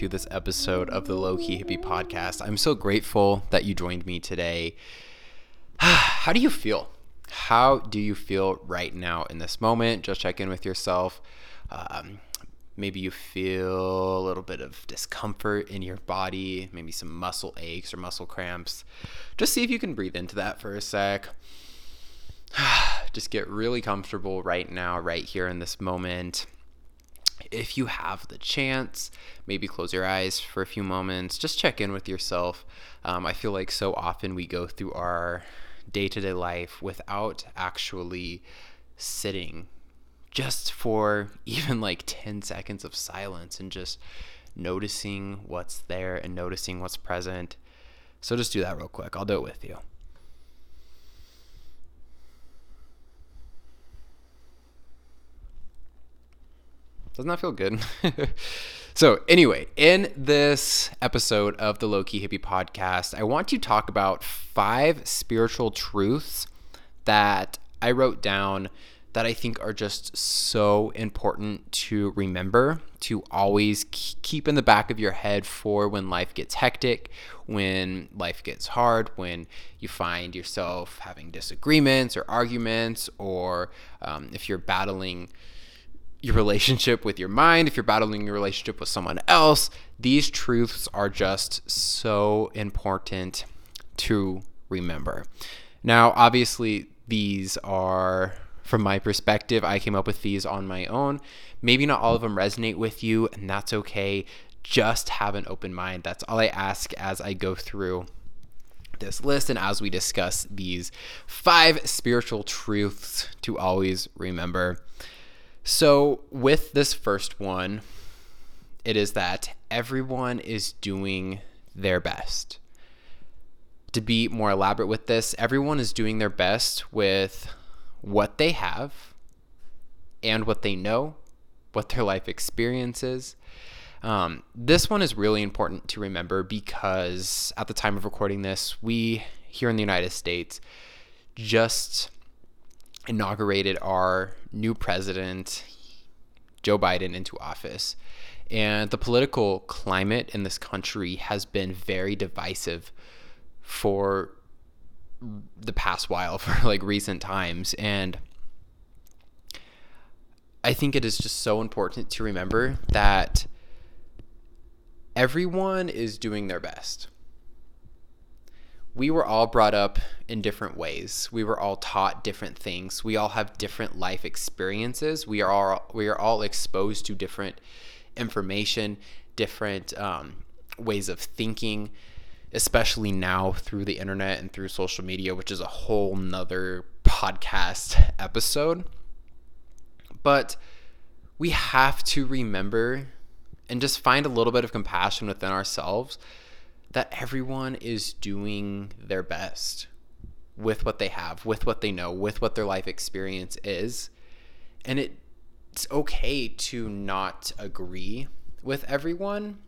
to this episode of the Low Key Hippie Podcast. I'm so grateful that you joined me today. How do you feel? How do you feel right now in this moment? Just check in with yourself. Um, maybe you feel a little bit of discomfort in your body, maybe some muscle aches or muscle cramps. Just see if you can breathe into that for a sec. Just get really comfortable right now, right here in this moment if you have the chance, maybe close your eyes for a few moments. Just check in with yourself. Um, I feel like so often we go through our day to day life without actually sitting just for even like 10 seconds of silence and just noticing what's there and noticing what's present. So just do that real quick. I'll do it with you. Doesn't that feel good? so, anyway, in this episode of the Low Key Hippie podcast, I want to talk about five spiritual truths that I wrote down that I think are just so important to remember, to always keep in the back of your head for when life gets hectic, when life gets hard, when you find yourself having disagreements or arguments, or um, if you're battling your relationship with your mind, if you're battling your relationship with someone else, these truths are just so important to remember. Now, obviously, these are from my perspective. I came up with these on my own. Maybe not all of them resonate with you, and that's okay. Just have an open mind. That's all I ask as I go through this list and as we discuss these five spiritual truths to always remember. So, with this first one, it is that everyone is doing their best. To be more elaborate with this, everyone is doing their best with what they have and what they know, what their life experiences. Um, this one is really important to remember because at the time of recording this, we here in the United States just inaugurated our new president, Joe Biden, into office. And the political climate in this country has been very divisive for the past while, for like recent times. And I think it is just so important to remember that everyone is doing their best we were all brought up in different ways. We were all taught different things. We all have different life experiences. We are all we are all exposed to different information, different um, ways of thinking, especially now through the internet and through social media, which is a whole nother podcast episode. But we have to remember and just find a little bit of compassion within ourselves that everyone is doing their best with what they have, with what they know, with what their life experience is. And it, it's okay to not agree with everyone,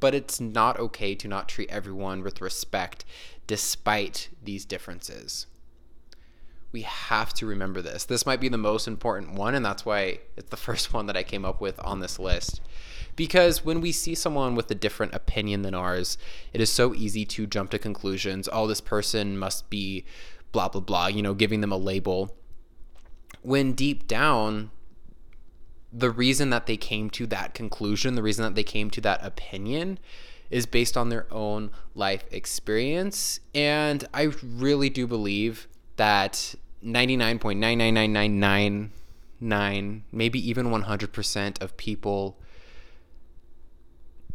but it's not okay to not treat everyone with respect despite these differences. We have to remember this. This might be the most important one, and that's why it's the first one that I came up with on this list because when we see someone with a different opinion than ours, it is so easy to jump to conclusions. Oh, this person must be blah, blah, blah, you know, giving them a label. When deep down, the reason that they came to that conclusion, the reason that they came to that opinion, is based on their own life experience. And I really do believe that 99.99999, maybe even 100% of people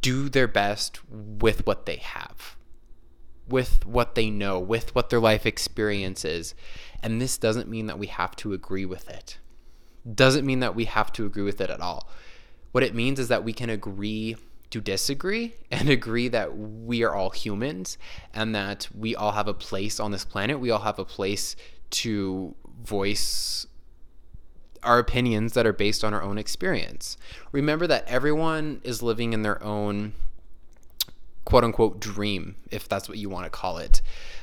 do their best with what they have, with what they know, with what their life experience is. And this doesn't mean that we have to agree with it. Doesn't mean that we have to agree with it at all. What it means is that we can agree to disagree and agree that we are all humans and that we all have a place on this planet. We all have a place to voice our opinions that are based on our own experience. Remember that everyone is living in their own quote unquote dream, if that's what you want to call it.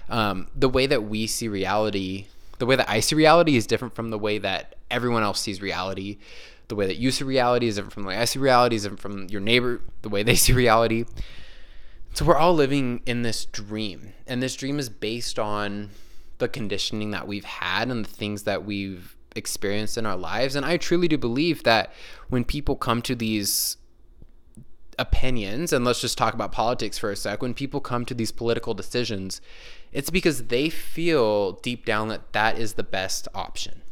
Um, the way that we see reality, the way that I see reality is different from the way that everyone else sees reality. the way that you see reality is different from the way I see reality, is different from your neighbor, the way they see reality. So we're all living in this dream, and this dream is based on the conditioning that we've had and the things that we've experienced in our lives. And I truly do believe that when people come to these opinions, and let's just talk about politics for a sec, when people come to these political decisions, it's because they feel deep down that that is the best option.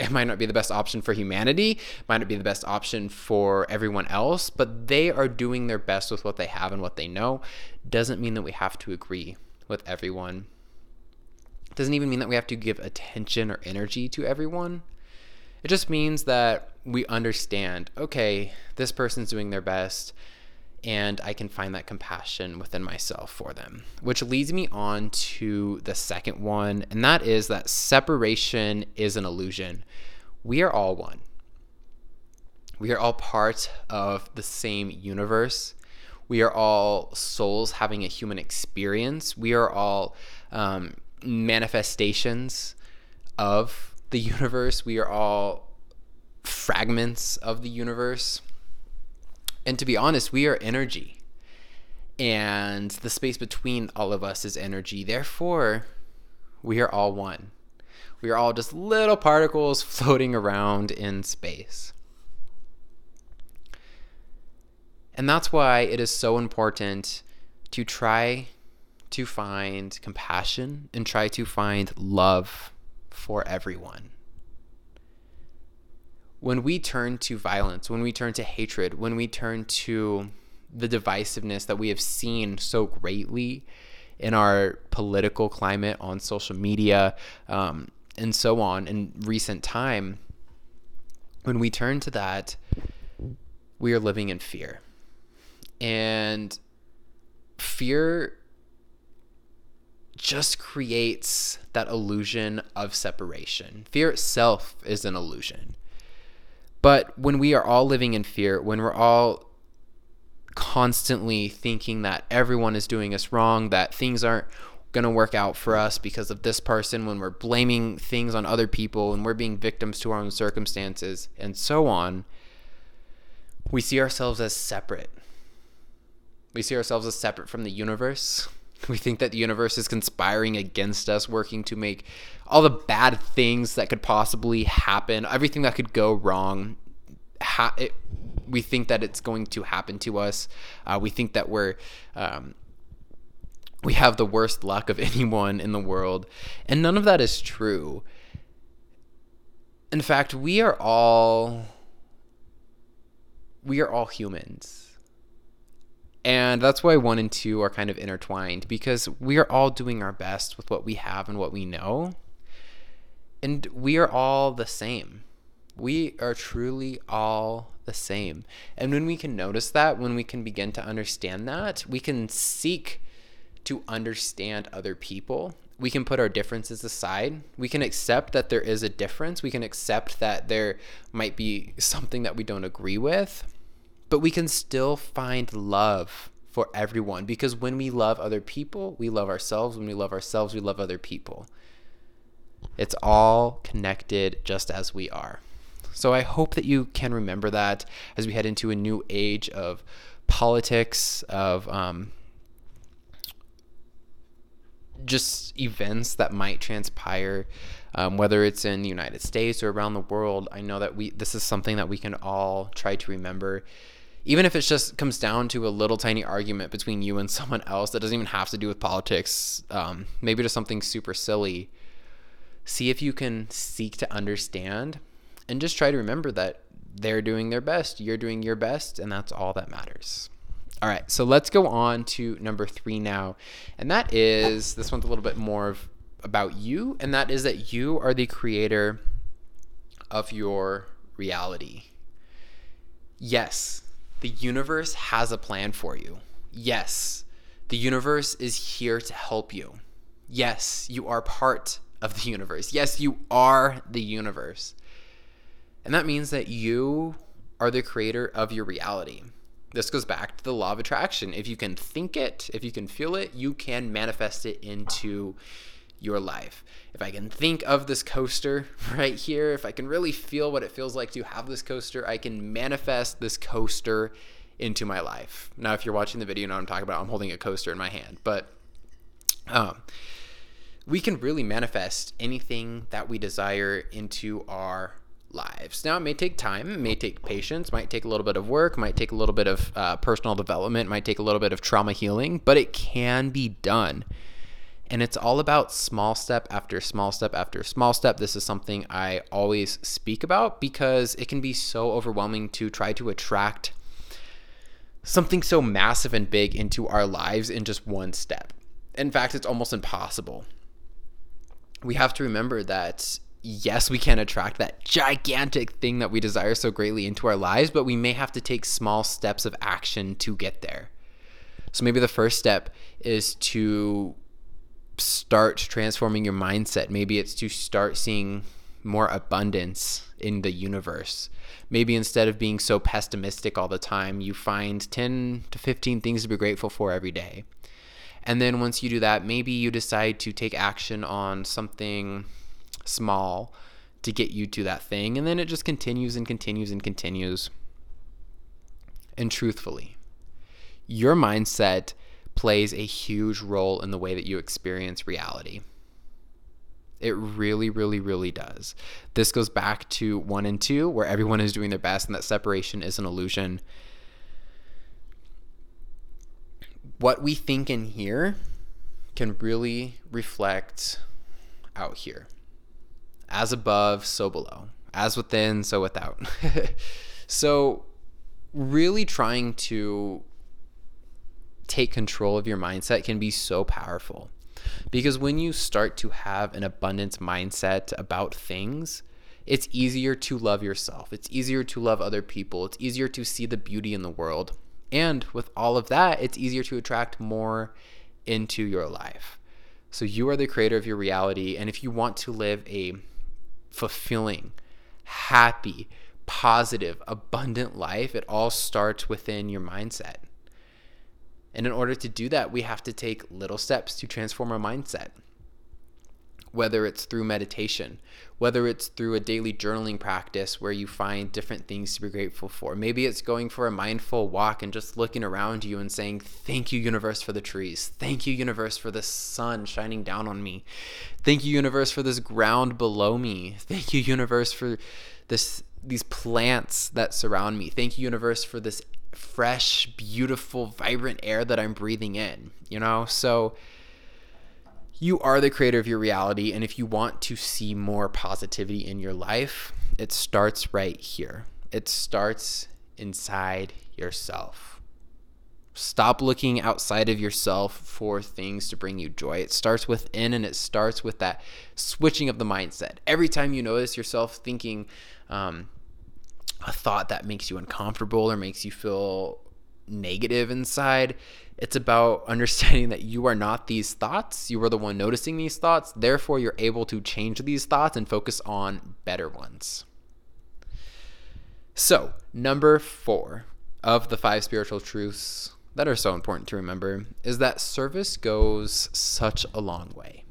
It might not be the best option for humanity, might not be the best option for everyone else, but they are doing their best with what they have and what they know. Doesn't mean that we have to agree with everyone. Doesn't even mean that we have to give attention or energy to everyone. It just means that we understand, okay, this person's doing their best and I can find that compassion within myself for them. Which leads me on to the second one, and that is that separation is an illusion. We are all one. We are all part of the same universe. We are all souls having a human experience. We are all um, manifestations of the universe. We are all fragments of the universe. And to be honest, we are energy. And the space between all of us is energy. Therefore, we are all one. We are all just little particles floating around in space. And that's why it is so important to try to find compassion and try to find love for everyone when we turn to violence, when we turn to hatred, when we turn to the divisiveness that we have seen so greatly in our political climate on social media um, and so on in recent time, when we turn to that, we are living in fear. And fear just creates that illusion of separation. Fear itself is an illusion. But when we are all living in fear, when we're all constantly thinking that everyone is doing us wrong, that things aren't going to work out for us because of this person, when we're blaming things on other people and we're being victims to our own circumstances and so on, we see ourselves as separate. We see ourselves as separate from the universe. We think that the universe is conspiring against us, working to make all the bad things that could possibly happen, everything that could go wrong. Ha- it, we think that it's going to happen to us. Uh, we think that we're um, we have the worst luck of anyone in the world, and none of that is true. In fact, we are all we are all humans and that's why one and two are kind of intertwined because we are all doing our best with what we have and what we know. And we are all the same. We are truly all the same. And when we can notice that, when we can begin to understand that, we can seek to understand other people. We can put our differences aside. We can accept that there is a difference. We can accept that there might be something that we don't agree with but we can still find love for everyone because when we love other people, we love ourselves. When we love ourselves, we love other people. It's all connected just as we are. So I hope that you can remember that as we head into a new age of politics, of um, just events that might transpire, um, whether it's in the United States or around the world. I know that we this is something that we can all try to remember even if it just comes down to a little tiny argument between you and someone else that doesn't even have to do with politics, um, maybe just something super silly, see if you can seek to understand and just try to remember that they're doing their best, you're doing your best, and that's all that matters. All right, so let's go on to number three now. And that is this one's a little bit more of, about you, and that is that you are the creator of your reality. Yes, the universe has a plan for you. Yes, the universe is here to help you. Yes, you are part of the universe. Yes, you are the universe. And that means that you are the creator of your reality. This goes back to the law of attraction. If you can think it, if you can feel it, you can manifest it into your life. If I can think of this coaster right here, if I can really feel what it feels like to have this coaster, I can manifest this coaster into my life. Now, if you're watching the video, you know what I'm talking about. I'm holding a coaster in my hand, but um, we can really manifest anything that we desire into our lives. Now, it may take time, it may take patience, might take a little bit of work, might take a little bit of uh, personal development, might take a little bit of trauma healing, but it can be done. And it's all about small step after small step after small step. This is something I always speak about because it can be so overwhelming to try to attract something so massive and big into our lives in just one step. In fact, it's almost impossible. We have to remember that yes, we can attract that gigantic thing that we desire so greatly into our lives, but we may have to take small steps of action to get there. So maybe the first step is to start transforming your mindset. Maybe it's to start seeing more abundance in the universe. Maybe instead of being so pessimistic all the time, you find 10 to 15 things to be grateful for every day. And then once you do that, maybe you decide to take action on something small to get you to that thing. And then it just continues and continues and continues. And truthfully, your mindset plays a huge role in the way that you experience reality. It really, really, really does. This goes back to one and two, where everyone is doing their best and that separation is an illusion. What we think in here can really reflect out here. As above, so below. As within, so without. so, really trying to take control of your mindset can be so powerful. Because when you start to have an abundance mindset about things, it's easier to love yourself. It's easier to love other people. It's easier to see the beauty in the world. And with all of that, it's easier to attract more into your life. So you are the creator of your reality. And if you want to live a fulfilling, happy, positive, abundant life, it all starts within your mindset. And in order to do that, we have to take little steps to transform our mindset. Whether it's through meditation, whether it's through a daily journaling practice where you find different things to be grateful for. Maybe it's going for a mindful walk and just looking around you and saying, Thank you, universe, for the trees. Thank you, universe, for the sun shining down on me. Thank you, universe, for this ground below me. Thank you, universe, for this these plants that surround me. Thank you, universe, for this fresh, beautiful, vibrant air that I'm breathing in, you know? So you are the creator of your reality. And if you want to see more positivity in your life, it starts right here. It starts inside yourself. Stop looking outside of yourself for things to bring you joy. It starts within and it starts with that switching of the mindset. Every time you notice yourself thinking, um, a thought that makes you uncomfortable or makes you feel negative inside. It's about understanding that you are not these thoughts. You are the one noticing these thoughts. Therefore, you're able to change these thoughts and focus on better ones. So, number four of the five spiritual truths that are so important to remember is that service goes such a long way.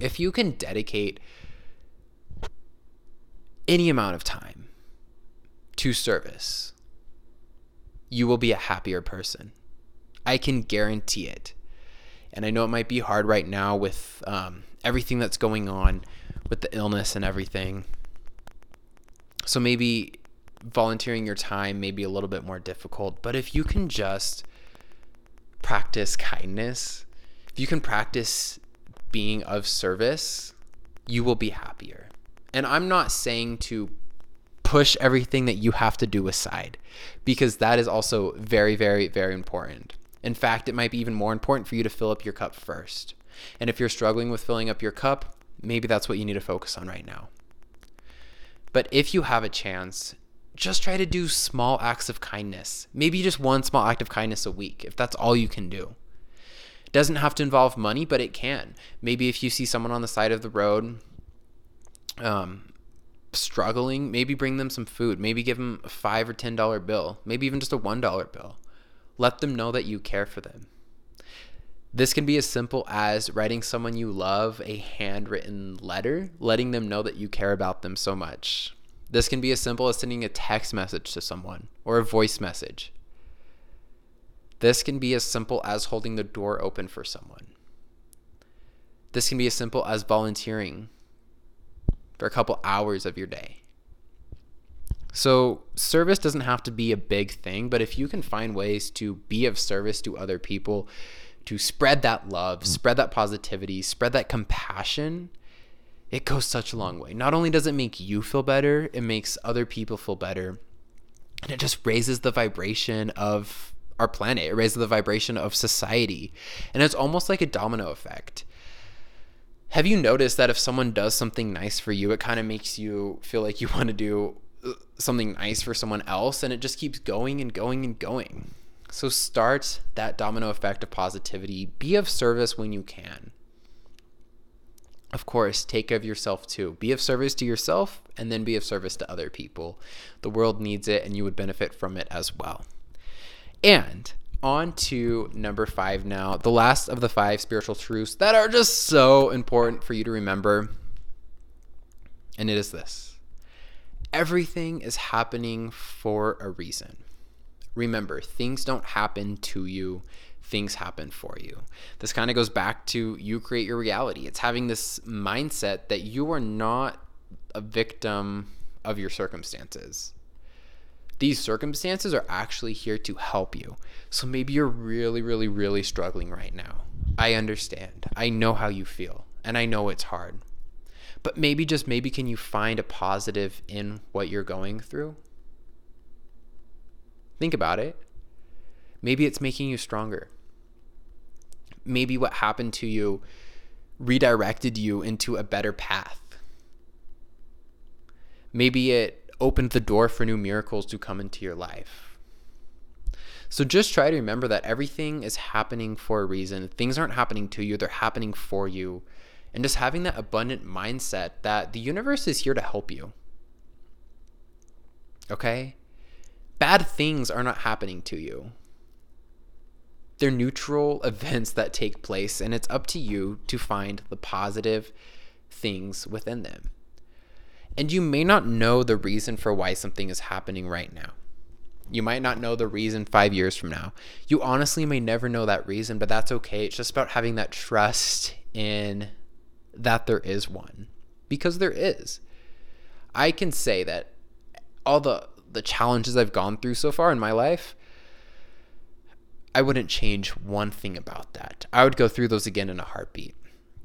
If you can dedicate any amount of time to service, you will be a happier person. I can guarantee it. And I know it might be hard right now with um, everything that's going on with the illness and everything. So maybe volunteering your time may be a little bit more difficult. But if you can just practice kindness, if you can practice being of service, you will be happier. And I'm not saying to push everything that you have to do aside because that is also very, very, very important. In fact, it might be even more important for you to fill up your cup first. And if you're struggling with filling up your cup, maybe that's what you need to focus on right now. But if you have a chance, just try to do small acts of kindness. Maybe just one small act of kindness a week, if that's all you can do. It doesn't have to involve money, but it can. Maybe if you see someone on the side of the road, um, struggling, maybe bring them some food. Maybe give them a five or ten dollar bill. Maybe even just a one dollar bill. Let them know that you care for them. This can be as simple as writing someone you love a handwritten letter, letting them know that you care about them so much. This can be as simple as sending a text message to someone or a voice message. This can be as simple as holding the door open for someone. This can be as simple as volunteering for a couple hours of your day. So, service doesn't have to be a big thing, but if you can find ways to be of service to other people, to spread that love, mm. spread that positivity, spread that compassion, it goes such a long way. Not only does it make you feel better, it makes other people feel better. And it just raises the vibration of our planet, it raises the vibration of society. And it's almost like a domino effect. Have you noticed that if someone does something nice for you, it kind of makes you feel like you want to do uh, something nice for someone else and it just keeps going and going and going. So start that domino effect of positivity. Be of service when you can. Of course, take care of yourself too. Be of service to yourself and then be of service to other people. The world needs it and you would benefit from it as well. And on to number five now, the last of the five spiritual truths that are just so important for you to remember. And it is this everything is happening for a reason. Remember, things don't happen to you, things happen for you. This kind of goes back to you create your reality. It's having this mindset that you are not a victim of your circumstances. These circumstances are actually here to help you. So maybe you're really, really, really struggling right now. I understand. I know how you feel, and I know it's hard. But maybe, just maybe, can you find a positive in what you're going through? Think about it. Maybe it's making you stronger. Maybe what happened to you redirected you into a better path. Maybe it opened the door for new miracles to come into your life. So just try to remember that everything is happening for a reason. Things aren't happening to you, they're happening for you. And just having that abundant mindset that the universe is here to help you. Okay? bad things are not happening to you. They're neutral events that take place, and it's up to you to find the positive things within them. And you may not know the reason for why something is happening right now. You might not know the reason five years from now. You honestly may never know that reason, but that's okay. It's just about having that trust in that there is one, because there is. I can say that all the the challenges I've gone through so far in my life, I wouldn't change one thing about that. I would go through those again in a heartbeat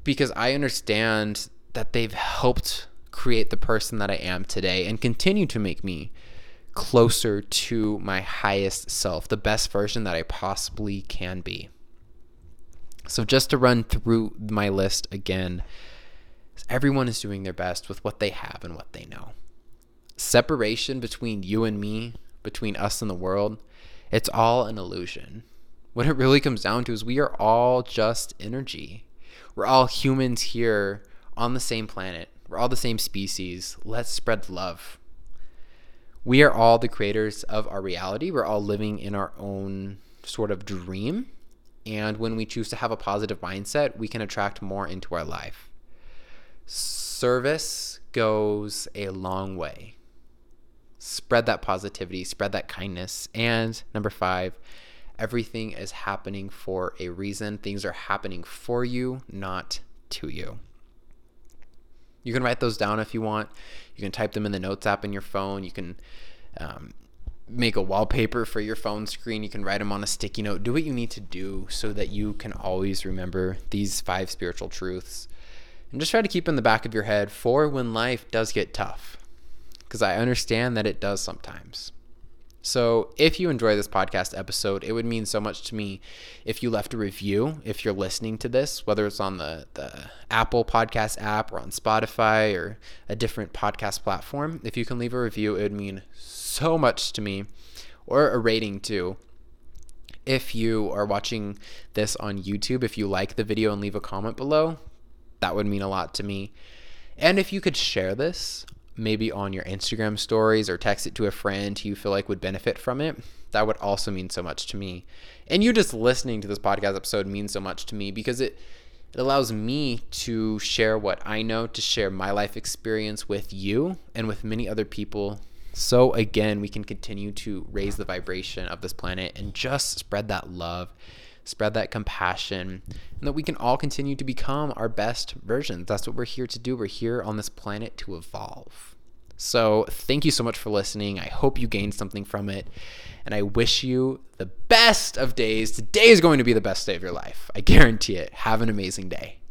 because I understand that they've helped create the person that I am today and continue to make me closer to my highest self, the best version that I possibly can be. So, just to run through my list again, everyone is doing their best with what they have and what they know separation between you and me, between us and the world, it's all an illusion. What it really comes down to is we are all just energy. We're all humans here on the same planet. We're all the same species. Let's spread love. We are all the creators of our reality. We're all living in our own sort of dream. And when we choose to have a positive mindset, we can attract more into our life. Service goes a long way spread that positivity, spread that kindness. And number five, everything is happening for a reason. Things are happening for you, not to you. You can write those down if you want. You can type them in the notes app in your phone. You can um, make a wallpaper for your phone screen. You can write them on a sticky note. Do what you need to do so that you can always remember these five spiritual truths. And just try to keep in the back of your head for when life does get tough because I understand that it does sometimes. So, if you enjoy this podcast episode, it would mean so much to me if you left a review. If you're listening to this, whether it's on the, the Apple Podcast app or on Spotify or a different podcast platform, if you can leave a review, it would mean so much to me, or a rating too. If you are watching this on YouTube, if you like the video and leave a comment below, that would mean a lot to me. And if you could share this maybe on your Instagram stories or text it to a friend who you feel like would benefit from it. That would also mean so much to me. And you just listening to this podcast episode means so much to me because it it allows me to share what I know, to share my life experience with you and with many other people. So, again, we can continue to raise the vibration of this planet and just spread that love, spread that compassion, and that we can all continue to become our best versions. That's what we're here to do. We're here on this planet to evolve. So, thank you so much for listening. I hope you gained something from it. And I wish you the best of days. Today is going to be the best day of your life. I guarantee it. Have an amazing day.